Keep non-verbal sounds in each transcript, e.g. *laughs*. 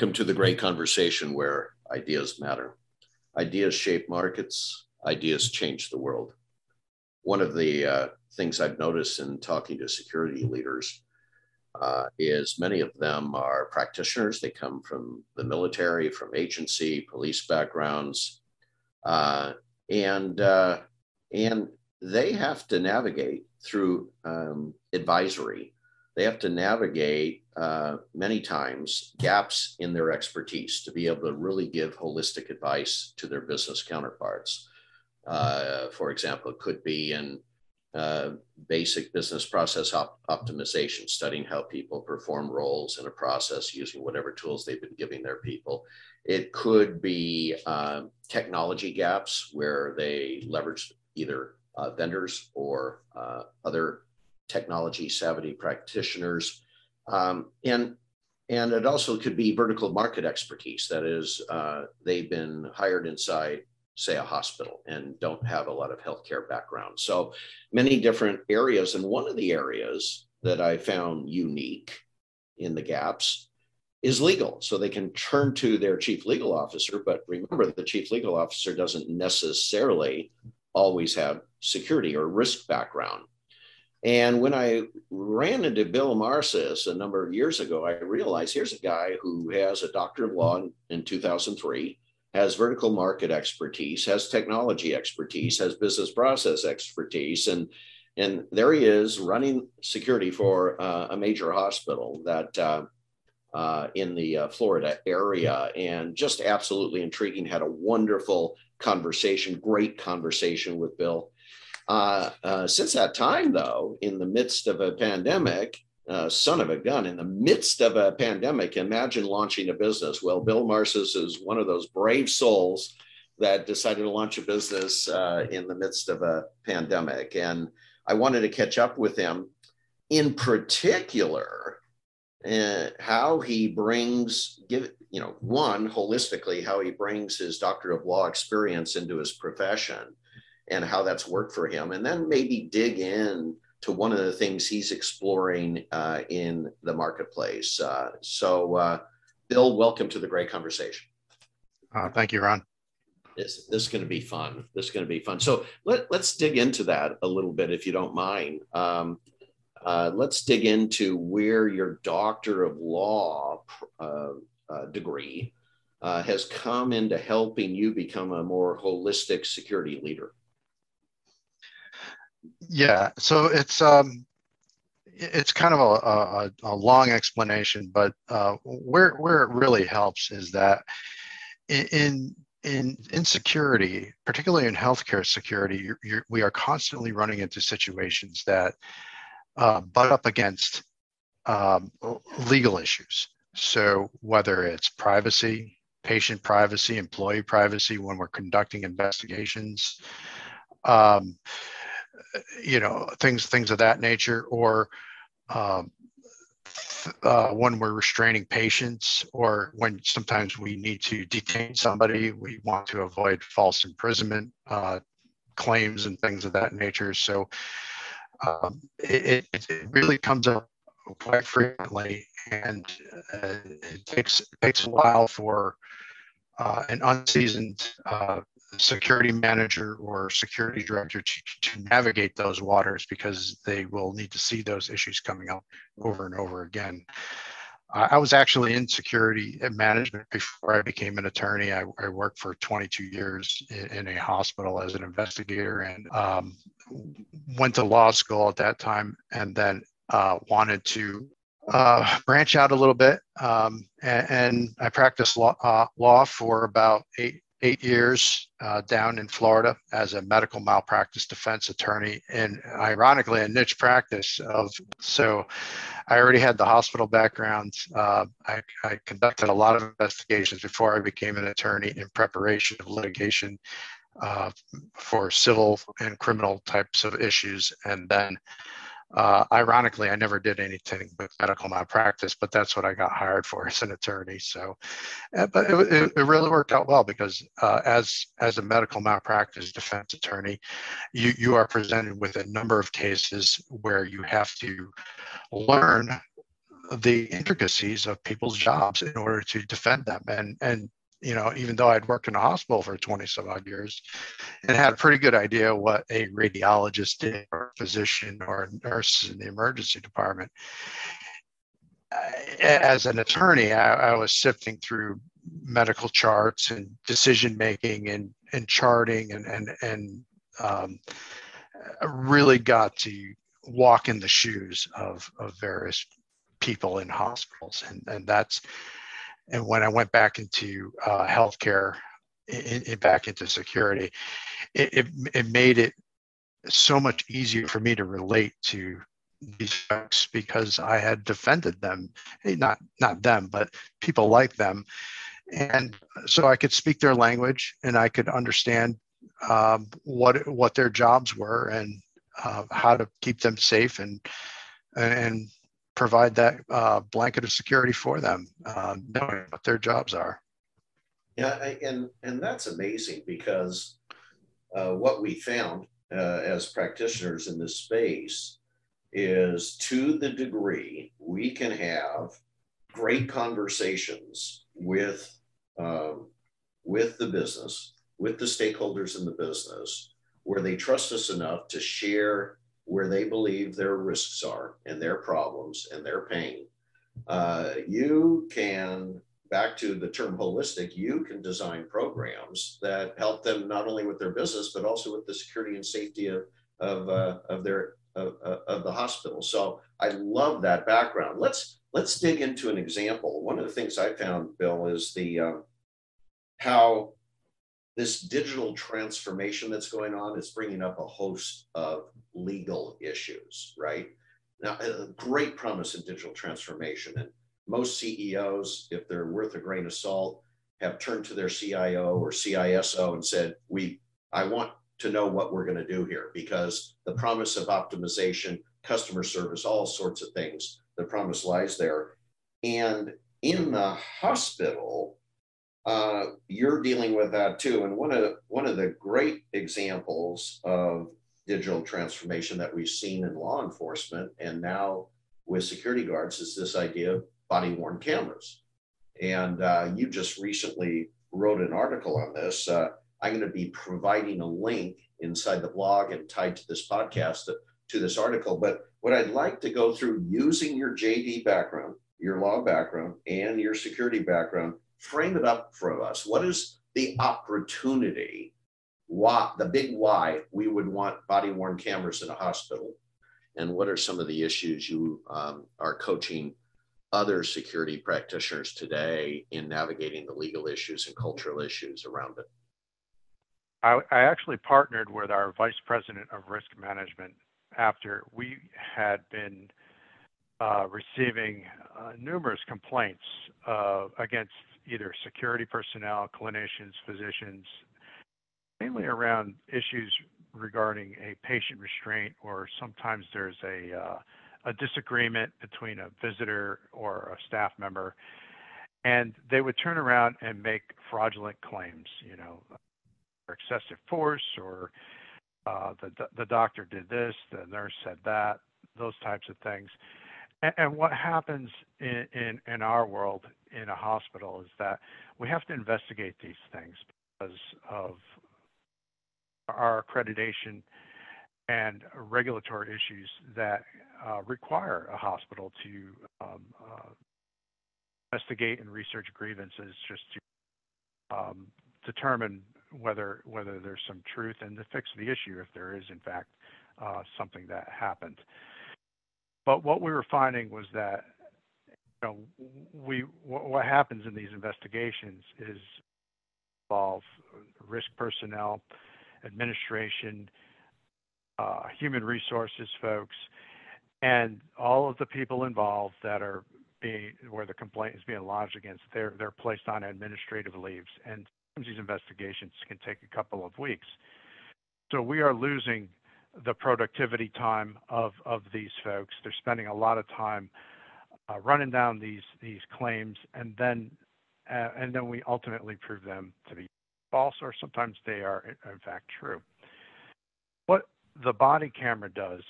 Welcome to the great conversation where ideas matter. Ideas shape markets, ideas change the world. One of the uh, things I've noticed in talking to security leaders uh, is many of them are practitioners. They come from the military, from agency, police backgrounds, uh, and uh, and they have to navigate through um, advisory. They have to navigate uh, many times gaps in their expertise to be able to really give holistic advice to their business counterparts. Uh, for example, it could be in uh, basic business process op- optimization, studying how people perform roles in a process using whatever tools they've been giving their people. It could be uh, technology gaps where they leverage either uh, vendors or uh, other technology savvy practitioners. Um, and and it also could be vertical market expertise. That is, uh, they've been hired inside say a hospital and don't have a lot of healthcare background. So many different areas. And one of the areas that I found unique in the gaps is legal. So they can turn to their chief legal officer, but remember the chief legal officer doesn't necessarily always have security or risk background. And when I ran into Bill Marcisz a number of years ago, I realized here's a guy who has a doctor of law in, in 2003 has vertical market expertise, has technology expertise, has business process expertise, and and there he is running security for uh, a major hospital that uh, uh, in the uh, Florida area, and just absolutely intriguing. Had a wonderful conversation, great conversation with Bill. Uh, uh, since that time, though, in the midst of a pandemic, uh, son of a gun in the midst of a pandemic. Imagine launching a business. Well, Bill Marcisz is one of those brave souls that decided to launch a business uh, in the midst of a pandemic. And I wanted to catch up with him in particular, uh, how he brings, give, you know, one, holistically, how he brings his doctor of law experience into his profession and how that's worked for him. And then maybe dig in to one of the things he's exploring uh, in the marketplace. Uh, so, uh, Bill, welcome to the great conversation. Uh, thank you, Ron. This, this is going to be fun. This is going to be fun. So let, let's dig into that a little bit, if you don't mind. Um, uh, let's dig into where your doctor of law uh, degree has come into helping you become a more holistic security leader. Yeah, so it's um, it's kind of a, a, a long explanation, but uh, where where it really helps is that in in in security, particularly in healthcare security, you're, you're, we are constantly running into situations that uh, butt up against um, legal issues. So whether it's privacy, patient privacy, employee privacy, when we're conducting investigations. Um, you know things things of that nature or um, uh, when we're restraining patients or when sometimes we need to detain somebody we want to avoid false imprisonment uh, claims and things of that nature. So um, it, it, really comes up quite frequently and uh, it takes it takes a while for uh, an unseasoned uh, security manager or security director to, to navigate those waters because they will need to see those issues coming up over and over again. I was actually in security management before I became an attorney. I, I worked for 22 years in, in, a hospital as an investigator and um, went to law school at that time and then uh, wanted to uh, branch out a little bit. Um, and, and, I practiced law, uh, law for about eight, eight years uh, down in Florida as a medical malpractice defense attorney, and ironically, a niche practice of. So, I already had the hospital background. Uh, I, I, conducted a lot of investigations before I became an attorney in preparation of litigation uh, for civil and criminal types of issues, and then uh, ironically, I never did anything with medical malpractice, but that's what I got hired for as an attorney. So, uh, but it, it, really worked out well because uh, as as a medical malpractice defense attorney, you you are presented with a number of cases where you have to learn the intricacies of people's jobs in order to defend them. And and you know, even though I'd worked in a hospital for 20 some odd years and had a pretty good idea what a radiologist did or a physician or a nurse in the emergency department, as an attorney, I, I was sifting through medical charts and decision making and, and charting and, and, and um, really got to walk in the shoes of, of various people in hospitals. And, and that's, and when I went back into uh, healthcare, in, in, back into security, it, it, it made it so much easier for me to relate to these folks because I had defended them, not not them, but people like them, and so I could speak their language and I could understand um, what what their jobs were and uh, how to keep them safe and and provide that uh, blanket of security for them, uh, knowing what their jobs are. Yeah, and and that's amazing because uh, what we found uh, as practitioners in this space is to the degree we can have great conversations with um, with the business, with the stakeholders in the business, where they trust us enough to share where they believe their risks are and their problems and their pain. Uh, you can, back to the term holistic, you can design programs that help them not only with their business, but also with the security and safety of, of, uh, of their of, of the hospital. So I love that background. Let's let's dig into an example. One of the things I found, Bill, is the uh, how this digital transformation that's going on is bringing up a host of legal issues, right? Now, a great promise in digital transformation. And most CEOs, if they're worth a grain of salt, have turned to their CIO or CISO and said, "We, I want to know what we're going to do here because the promise of optimization, customer service, all sorts of things, the promise lies there. And in the hospital, uh, you're dealing with that too. And one of one of the great examples of digital transformation that we've seen in law enforcement and now with security guards is this idea of body worn cameras. And uh, you just recently wrote an article on this. Uh, I'm going to be providing a link inside the blog and tied to this podcast to, to this article. But what I'd like to go through using your JD background, your law background, and your security background, frame it up for us. What is the opportunity? Why the big why we would want body worn cameras in a hospital? And what are some of the issues you um, are coaching other security practitioners today in navigating the legal issues and cultural issues around it? I, I actually partnered with our vice president of risk management after we had been uh, receiving uh, numerous complaints uh, against either security personnel, clinicians, physicians, mainly around issues regarding a patient restraint, or sometimes there's a uh, a disagreement between a visitor or a staff member, and they would turn around and make fraudulent claims. You know, excessive force or uh, the, the doctor did this, the nurse said that, those types of things. And, what happens in, in, in our world in a hospital is that we have to investigate these things because of our accreditation and regulatory issues that uh, require a hospital to um, uh, investigate and research grievances just to um, determine whether whether there's some truth and to fix the issue if there is in fact uh, something that happened. But what we were finding was that you know we what happens in these investigations is involve risk personnel, administration, uh, human resources folks, and all of the people involved that are being where the complaint is being lodged against, they're they're placed on administrative leaves, and sometimes these investigations can take a couple of weeks. So we are losing the productivity time of, of these folks. They're spending a lot of time uh, running down these these claims, and then uh, and then we ultimately prove them to be false, or sometimes they are in fact true. What the body camera does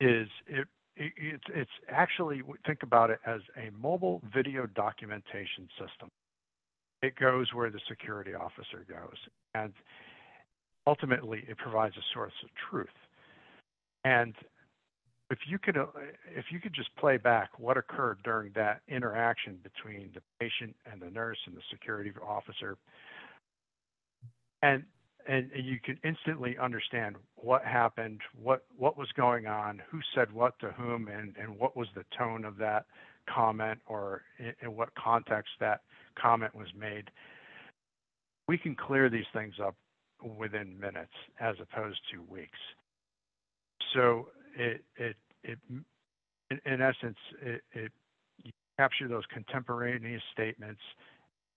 is it it's it's actually think about it as a mobile video documentation system. It goes where the security officer goes, and ultimately it provides a source of truth. And if you could uh, if you could just play back what occurred during that interaction between the patient and the nurse and the security officer, and and you can instantly understand what happened, what what was going on, who said what to whom, and and what was the tone of that comment, or in, in what context that comment was made. We can clear these things up within minutes, as opposed to weeks. So it it it in, in essence it, it you capture those contemporaneous statements,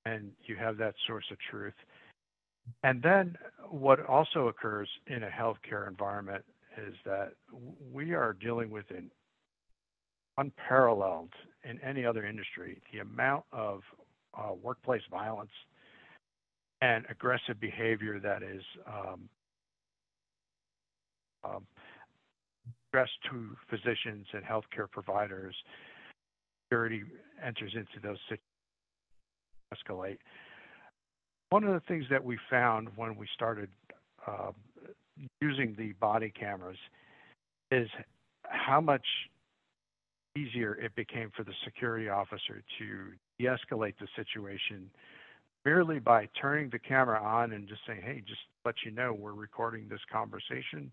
and you have that source of truth and then what also occurs in a healthcare environment is that we are dealing with an unparalleled in any other industry the amount of uh, workplace violence and aggressive behavior that is um, um, addressed to physicians and healthcare providers. Security enters into those situations, escalate. One of the things that we found when we started uh, using the body cameras is how much easier it became for the security officer to de-escalate the situation merely by turning the camera on and just saying, "Hey, just let you know we're recording this conversation."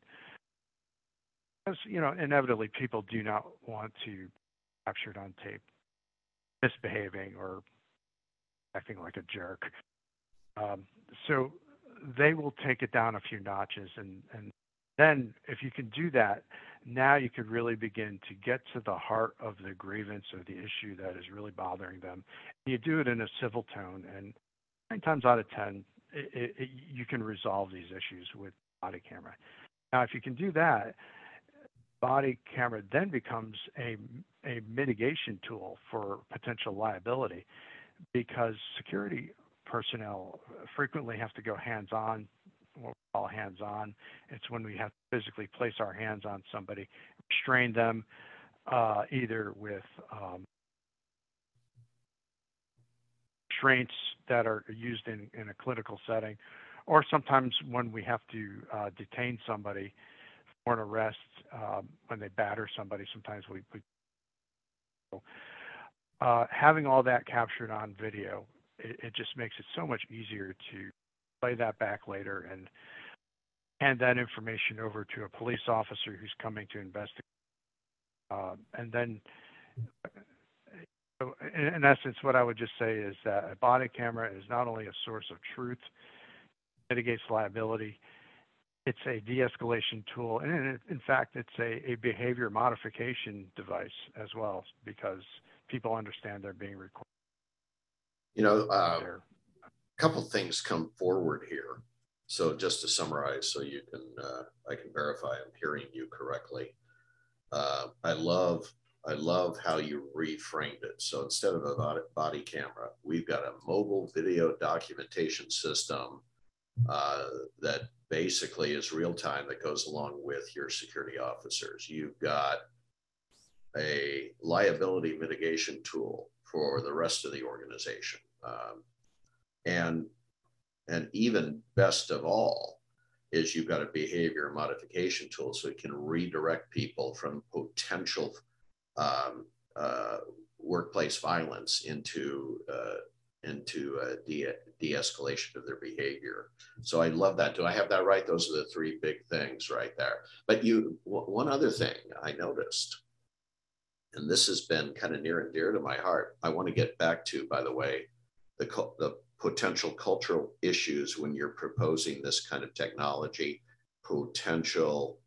Because you know, inevitably, people do not want to be captured on tape misbehaving or acting like a jerk. Um, so they will take it down a few notches, and, and then if you can do that, now you could really begin to get to the heart of the grievance or the issue that is really bothering them. You do it in a civil tone, and nine times out of ten, it, it, it, you can resolve these issues with body camera. Now, if you can do that, body camera then becomes a, a mitigation tool for potential liability because security personnel frequently have to go hands-on, what we call hands-on. It's when we have to physically place our hands on somebody, restrain them, uh, either with um, restraints that are used in, in a clinical setting, or sometimes when we have to uh, detain somebody for an arrest, um, when they batter somebody, sometimes we, we uh, having all that captured on video it, it just makes it so much easier to play that back later and hand that information over to a police officer who's coming to investigate. Uh, and then, so in, essence, what I would just say is that a body camera is not only a source of truth, mitigates liability, it's a de-escalation tool, and in, in fact, it's a, a behavior modification device as well because people understand they're being recorded. You know, uh, a couple things come forward here. So just to summarize, so you can, uh, I can verify I'm hearing you correctly. Uh, I love, I love how you reframed it. So instead of a body camera, we've got a mobile video documentation system uh, that basically is real time that goes along with your security officers. You've got a liability mitigation tool for the rest of the organization. Um, and and even best of all is you've got a behavior modification tool so it can redirect people from potential um, uh, workplace violence into uh, into de- de-escalation of their behavior. So I love that. Do I have that right? Those are the three big things right there. But you, w- one other thing I noticed and this has been kind of near and dear to my heart. I want to get back to, by the way, the, the potential cultural issues when you're proposing this kind of technology, potential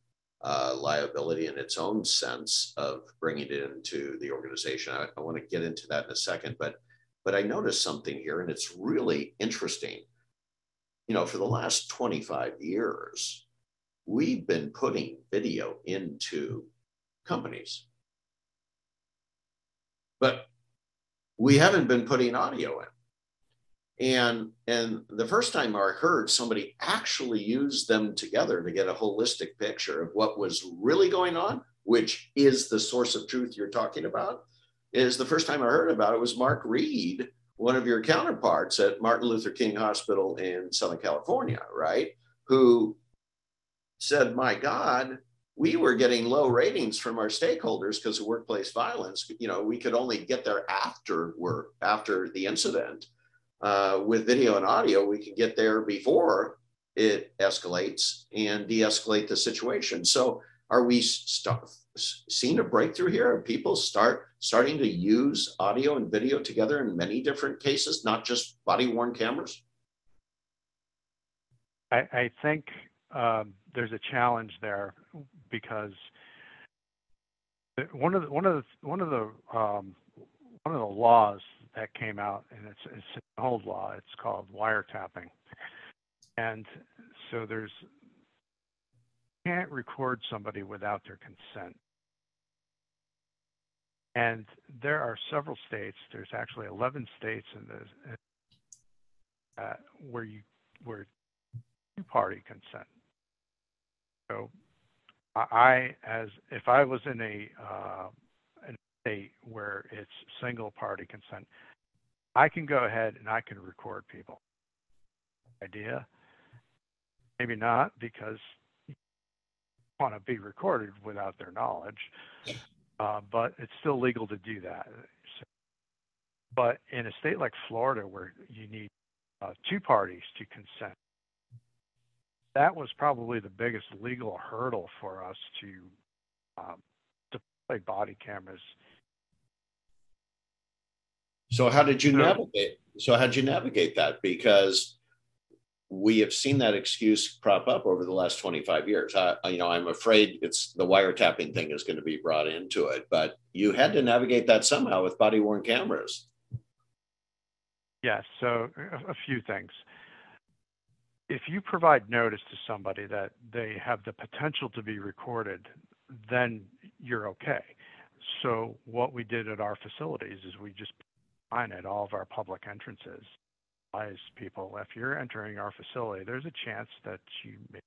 uh, liability in its own sense of bringing it into the organization. I, I want to get into that in a second, but but I noticed something here, and it's really interesting. You know, for the last 25 years, we've been putting video into companies but we haven't been putting audio in. And and the first time I heard somebody actually use them together to get a holistic picture of what was really going on which is the source of truth you're talking about, is the first time I heard about it was Mark Reed, one of your counterparts at Martin Luther King Hospital in Southern California, right? Who said, My God, we were getting low ratings from our stakeholders because of workplace violence. You know, we could only get there after work, after the incident. Uh, with video and audio, we can get there before it escalates and de-escalate the situation. So, are we st- seeing a breakthrough here? Are people start starting to use audio and video together in many different cases, not just body worn cameras? I, I think um, there's a challenge there because one of the, one of the one of the um, one of the laws that came out, and it's it's an old law. It's called wiretapping, and so there's can't record somebody without their consent. And there are several states. There's actually 11 states in the uh, where you where two-party consent. So I, as if I was in a uh, state where it's single-party consent, I can go ahead and I can record people. Idea? Maybe not because you want to be recorded without their knowledge, uh, but it's still legal to do that. So, but in a state like Florida, where you need uh, two parties to consent, that was probably the biggest legal hurdle for us to um, play body cameras. So how did you navigate? So how did you navigate that? Because we have seen that excuse crop up over the last 25 years. I, you know, I'm afraid it's the wiretapping thing is going to be brought into it, but you had to navigate that somehow with body worn cameras. Yes. So a few things if you provide notice to somebody that they have the potential to be recorded, then you're okay. So what we did at our facilities is we just sign at all of our public entrances. Advise people if you're entering our facility, there's a chance that you may.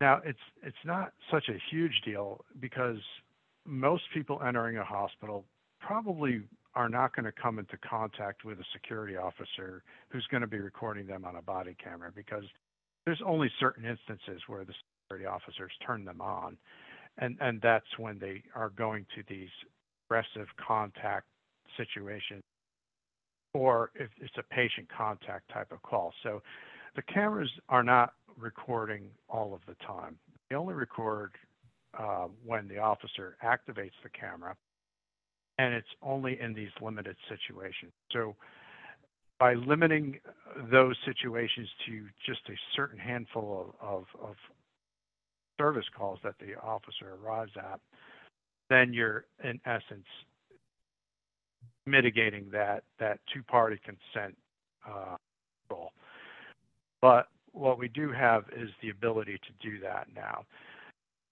Now it's it's not such a huge deal because most people entering a hospital probably are not going to come into contact with a security officer who's going to be recording them on a body camera because there's only certain instances where the security officers turn them on and and that's when they are going to these aggressive contact situations or if it's a patient contact type of call so the cameras are not recording all of the time they only record uh, when the officer activates the camera and it's only in these limited situations. So by limiting those situations to just a certain handful of, of, of service calls that the officer arrives at, then you're in essence mitigating that that two-party consent uh, goal. But what we do have is the ability to do that now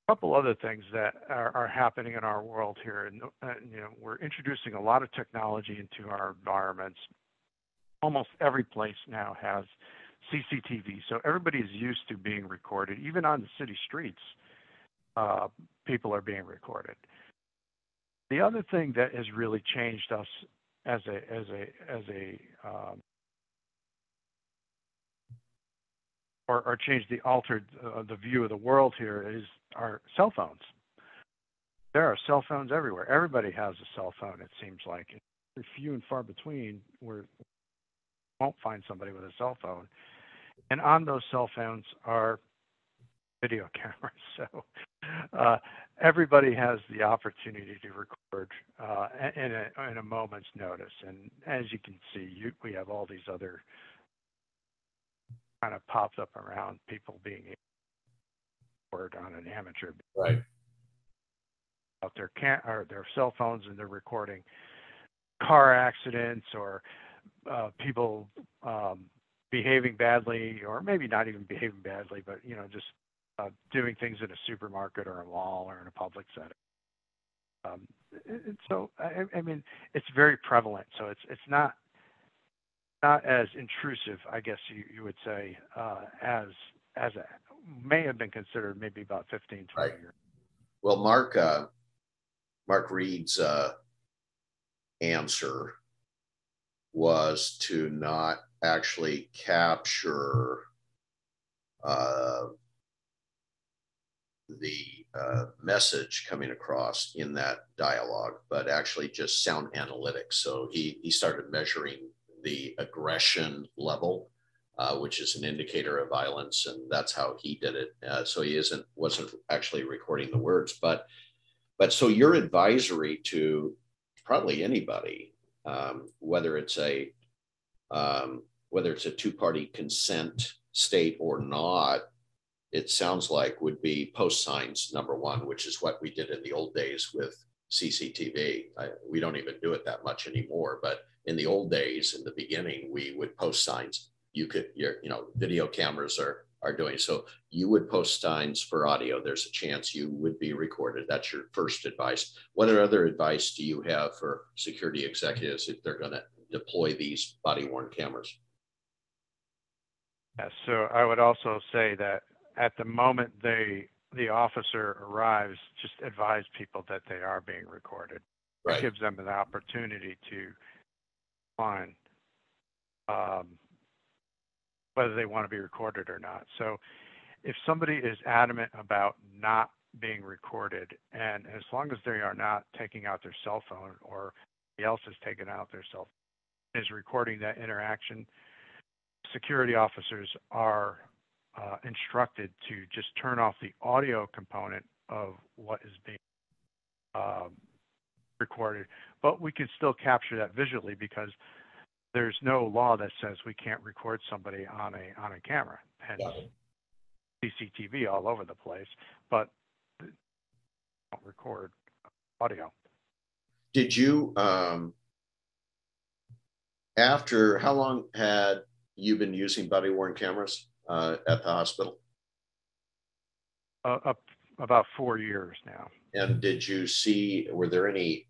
A couple other things that are, are happening in our world here, and uh, you know, we're introducing a lot of technology into our environments. Almost every place now has CCTV, so everybody is used to being recorded. Even on the city streets, uh, people are being recorded. The other thing that has really changed us as a as a as a um, or, or changed the altered uh, the view of the world here is our cell phones. There are cell phones everywhere. Everybody has a cell phone. It seems like it's few and far between where won't find somebody with a cell phone. And on those cell phones are video *laughs* cameras. So uh, everybody has the opportunity to record uh, in, a, in a moment's notice. And as you can see, you, we have all these other kind of popped up around people being word on an amateur right out their can or their cell phones and they're recording car accidents or uh, people um, behaving badly or maybe not even behaving badly but you know just uh, doing things in a supermarket or a mall or in a public setting um, so I, I mean it's very prevalent so it's it's not not as intrusive, I guess you, you would say, uh, as as a, may have been considered maybe about 15, 20 right. years. well, Mark, uh, Mark Reed's uh, answer was to not actually capture uh, the uh, message coming across in that dialogue, but actually just sound analytics. So he, he started measuring the aggression level, uh, which is an indicator of violence, and that's how he did it. Uh, so he isn't wasn't actually recording the words, but but so your advisory to probably anybody, um, whether it's a um, whether it's a two party consent state or not, it sounds like would be post signs number one, which is what we did in the old days with CCTV. I, we don't even do it that much anymore, but in the old days, in the beginning, we would post signs. You could, your, you know, video cameras are are doing so. You would post signs for audio. There's a chance you would be recorded. That's your first advice. What other advice do you have for security executives if they're going to deploy these body worn cameras? Yeah, so I would also say that at the moment they the officer arrives, just advise people that they are being recorded. Right. It gives them an opportunity to find um, whether they want to be recorded or not. So if somebody is adamant about not being recorded, and as long as they are not taking out their cell phone or somebody else is taking out their cell phone, is recording that interaction, security officers are uh, instructed to just turn off the audio component of what is being um, recorded, but we can still capture that visually because there's no law that says we can't record somebody on a on a camera and CCTV all over the place, but don't record audio. Did you um, after how long had you been using body worn cameras? Uh, at the hospital? Uh, up about four years now. And did you see, were there any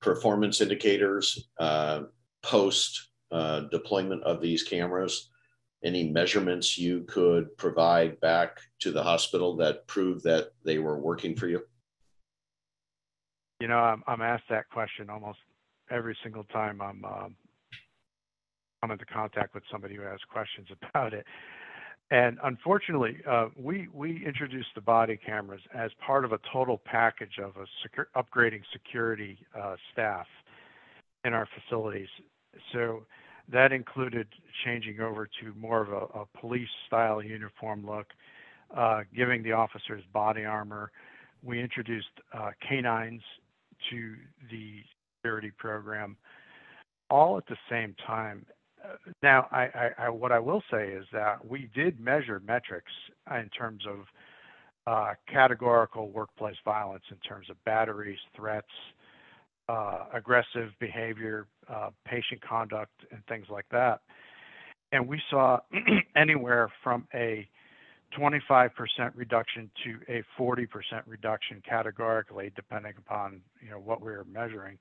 performance indicators uh, post uh, deployment of these cameras? Any measurements you could provide back to the hospital that proved that they were working for you? You know, I'm, I'm asked that question almost every single time I'm um, come into contact with somebody who has questions *laughs* about it. And unfortunately, uh, we we introduced the body cameras as part of a total package of a upgrading security uh, staff in our facilities. So that included changing over to more of a, a police style uniform look, uh, giving the officers body armor. We introduced uh, canines to the security program, all at the same time now, I, I, I, what I will say is that we did measure metrics in terms of uh, categorical workplace violence, in terms of batteries, threats, uh, aggressive behavior, uh, patient conduct, and things like that. And we saw *clears throat* anywhere from a 25% reduction to a 40% reduction categorically, depending upon you know what we were measuring.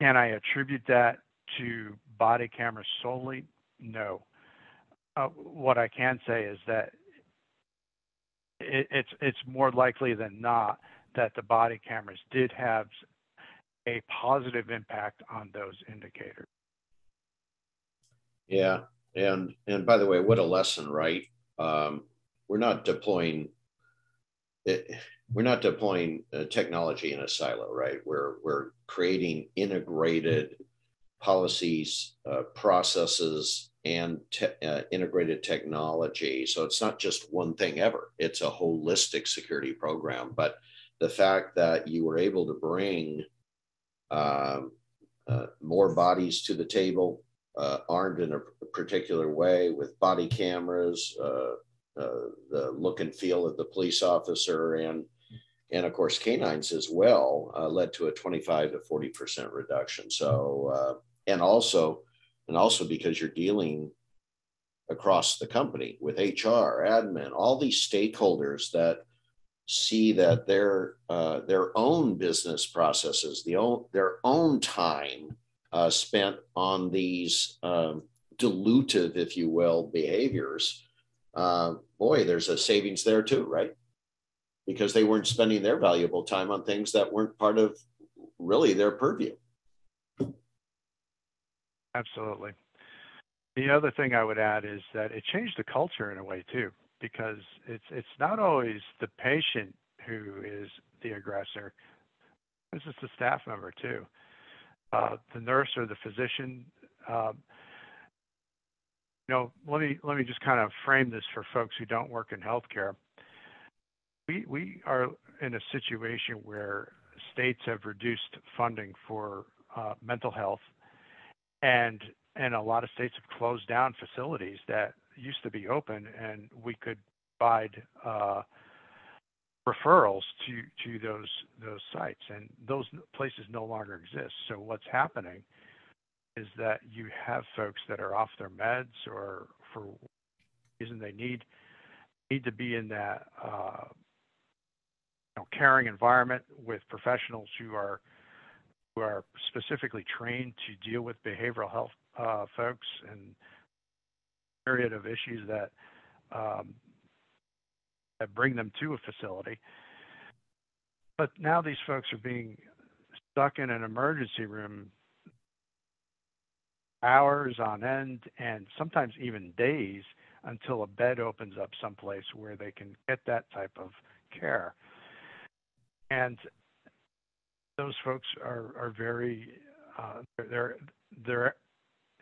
Can I attribute that to body cameras solely? No. Uh, what I can say is that it, it's it's more likely than not that the body cameras did have a positive impact on those indicators. Yeah, and and by the way, what a lesson, right? Um, we're not deploying it, we're not deploying uh, technology in a silo, right? We're we're creating integrated policies, uh, processes, and te- uh, integrated technology. So it's not just one thing ever, it's a holistic security program. But the fact that you were able to bring um, uh, more bodies to the table, uh, armed in a particular way with body cameras, uh, uh, the look and feel of the police officer, and and of course canines as well uh, led to a 25 to 40 percent reduction so and also and also because you're dealing across the company with hr admin all these stakeholders that see that their uh, their own business processes the own their own time uh, spent on these um, dilutive if you will behaviors uh, boy there's a savings there too right because they weren't spending their valuable time on things that weren't part of really their purview. Absolutely. The other thing I would add is that it changed the culture in a way too, because it's it's not always the patient who is the aggressor. This is the staff member too, uh, the nurse or the physician. Um, you know, let me let me just kind of frame this for folks who don't work in healthcare. We we are in a situation where states have reduced funding for uh, mental health, and and a lot of states have closed down facilities that used to be open, and we could provide uh, referrals to to those those sites, and those places no longer exist. So what's happening is that you have folks that are off their meds or for reason they need need to be in that uh, you know, caring environment with professionals who are who are specifically trained to deal with behavioral health uh, folks and myriad of issues that um, that bring them to a facility. But now these folks are being stuck in an emergency room hours on end and sometimes even days until a bed opens up someplace where they can get that type of care. And those folks are, are very, uh, they're, they're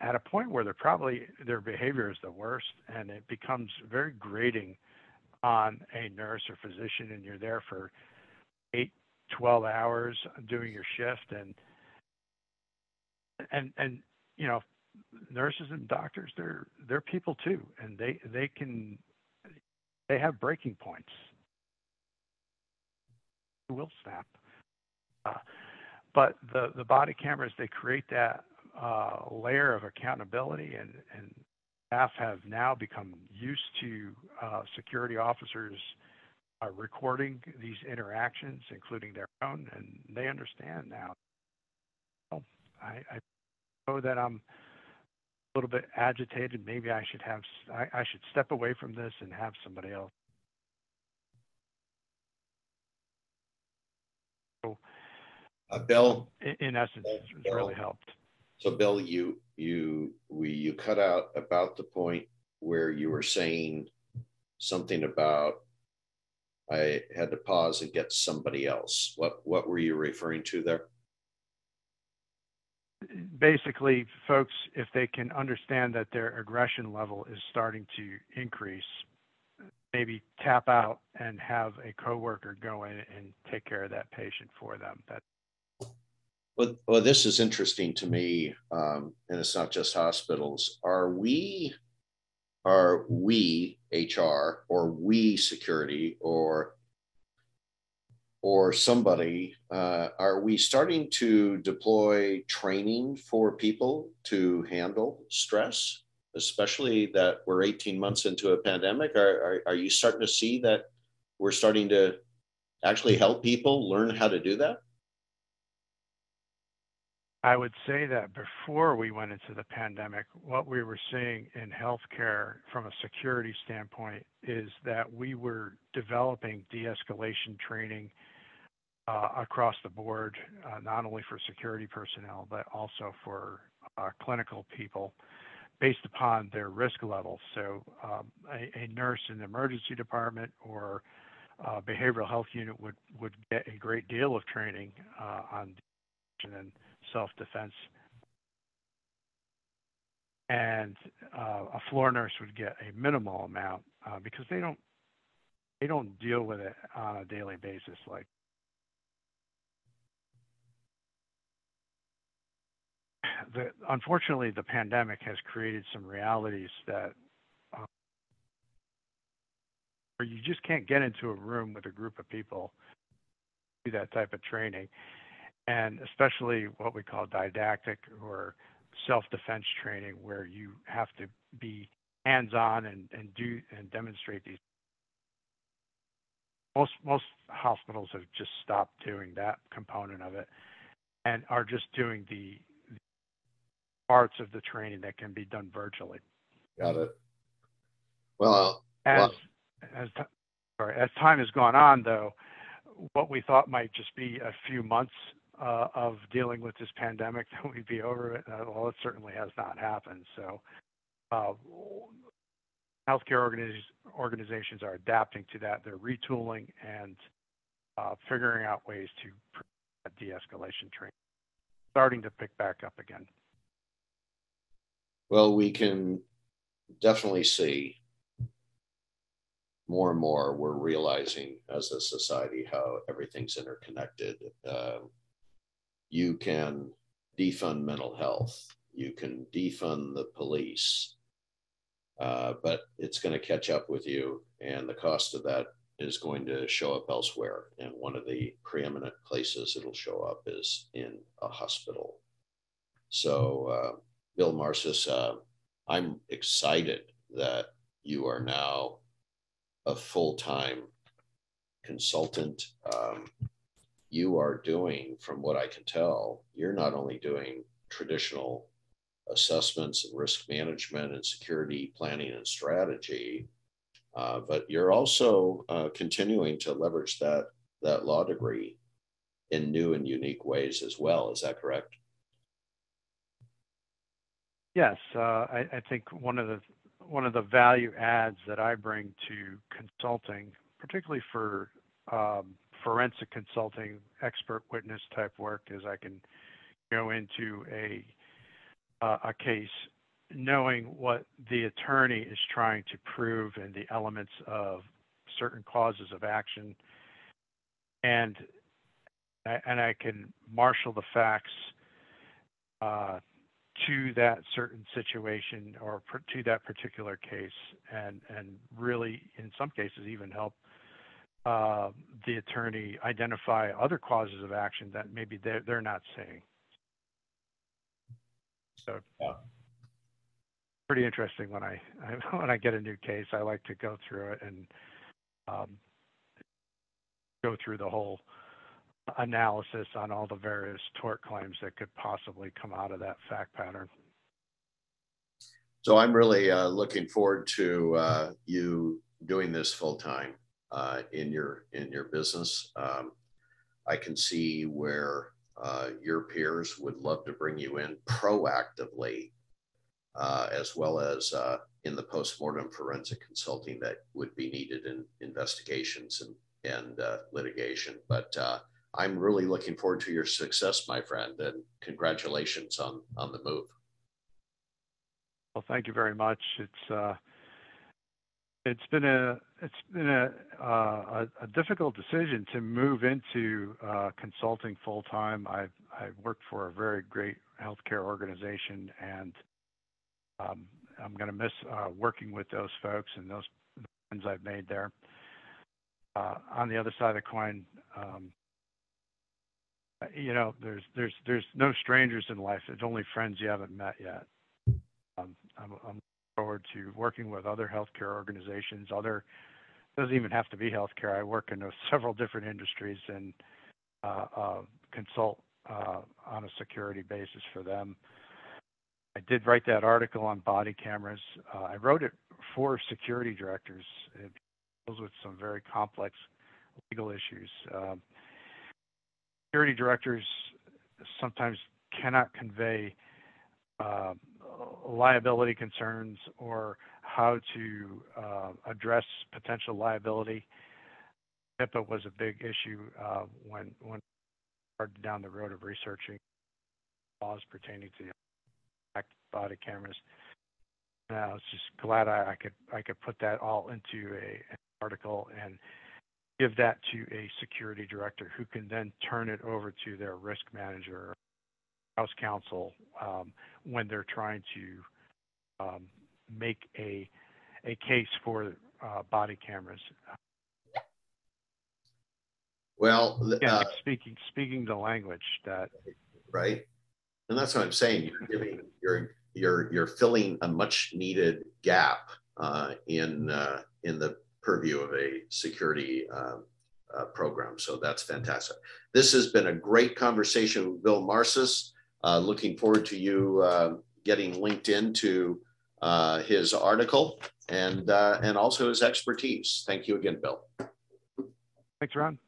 at a point where they're probably, their behavior is the worst and it becomes very grating on a nurse or physician and you're there for eight, 12 hours doing your shift and, and, and, you know, nurses and doctors they're they're people too and they they can they have breaking points. Will snap but the the body cameras they create that uh, layer of accountability and and staff have now become used to uh, security officers uh, recording these interactions including their own and they understand now oh, I, I know that I'm a little bit agitated. Maybe I should have I, I should step away from this and have somebody else. So, uh, Bill, in, in essence, it's really helped. So, Bill, you you we you cut out about the point where you were saying something about I had to pause and get somebody else. What what were you referring to there? basically, folks, if they can understand that their aggression level is starting to increase, maybe tap out and have a coworker go in and take care of that patient for them. That well, well, this is interesting to me, um, and it's not just hospitals. Are we, are we HR or we security or or somebody, uh, are we starting to deploy training for people to handle stress, especially that we're 18 months into a pandemic? Are, are, are you starting to see that we're starting to actually help people learn how to do that? I would say that before we went into the pandemic, what we were seeing in healthcare from a security standpoint is that we were developing de escalation training uh, across the board, uh, not only for security personnel, but also for uh, clinical people based upon their risk level. So um, a nurse in the emergency department or behavioral health unit would get a great deal of training on and self-defense. And a floor nurse would get a minimal amount because they don't deal with it on a daily basis like *sighs* the, unfortunately, the pandemic has created some realities that um, where you just can't get into a room with a group of people do that type of training, and especially what we call didactic or self-defense training, where you have to be hands-on and, and do and demonstrate these. Most most hospitals have just stopped doing that component of it, and are just doing the parts of the training that can be done virtually. Got it. Well, as well, as sorry, as time has gone on, though, what we thought might just be a few months uh, of dealing with this pandemic, *laughs* that we'd be over it. Uh, well, it certainly has not happened. So, uh, healthcare organiz- organizations are adapting to that. They're retooling and uh, figuring out ways to de-escalation training, starting to pick back up again. Well, we can definitely see more and more we're realizing as a society how everything's interconnected. Uh, you can defund mental health, you can defund the police, uh, but it's going to catch up with you, and the cost of that is going to show up elsewhere. And one of the preeminent places it'll show up is in a hospital. So, uh, Bill Marcisz, uh, I'm excited that you are now a full time consultant. Um, you are doing, from what I can tell, you're not only doing traditional assessments and risk management and security planning and strategy, uh, but you're also uh, continuing to leverage that that law degree in new and unique ways as well. Is that correct? Yes, uh, I, I, think one of the one of the value adds that I bring to consulting, particularly for um, forensic consulting, expert witness type work, is I can go into a uh, a case knowing what the attorney is trying to prove and the elements of certain causes of action, and and I can marshal the facts uh, to that certain situation or to that particular case, and and really in some cases even help the attorney identify other causes of action that maybe they're, they're not seeing. So, yeah. pretty interesting when I, I, *laughs* when I get a new case. I like to go through it and um, go through the whole analysis on all the various tort claims that could possibly come out of that fact pattern. So I'm really uh, looking forward to uh, you doing this full time uh, in your in your business. Um, I can see where uh, your peers would love to bring you in proactively, uh, as well as uh, in the postmortem forensic consulting that would be needed in investigations and and litigation. But I'm really looking forward to your success, my friend, and congratulations on on the move. Well, thank you very much. It's uh, it's been a it's been a uh, a, a, difficult decision to move into uh, consulting full time. I've I've worked for a very great healthcare organization, and um, I'm going to miss uh, working with those folks and those friends I've made there. Uh, on the other side of the coin, um, you know, there's there's there's no strangers in life. It's only friends you haven't met yet. Um, I'm, I'm forward to working with other healthcare organizations. Other doesn't even have to be healthcare. I work in several different industries and uh, uh, consult uh, on a security basis for them. I did write that article on body cameras. Uh, I wrote it for security directors. It deals with some very complex legal issues. Um, security directors sometimes cannot convey uh, liability concerns or how to uh, address potential liability. HIPAA was a big issue uh, when when started down the road of researching laws pertaining to the body cameras. And I was just glad I, I could I could put that all into a, an article and give that to a security director who can then turn it over to their risk manager, house counsel, um, when they're trying to um, make a a case for uh, body cameras. Well, uh, speaking speaking the language that right, and that's what I'm saying. You're giving you're you're you're filling a much needed gap uh, in uh, in the purview of a security um, uh, program. So that's fantastic. This has been a great conversation with Bill Marcisz. Uh, looking forward to you uh, getting linked into uh, his article and uh, and also his expertise. Thank you again, Bill. Thanks, Ron.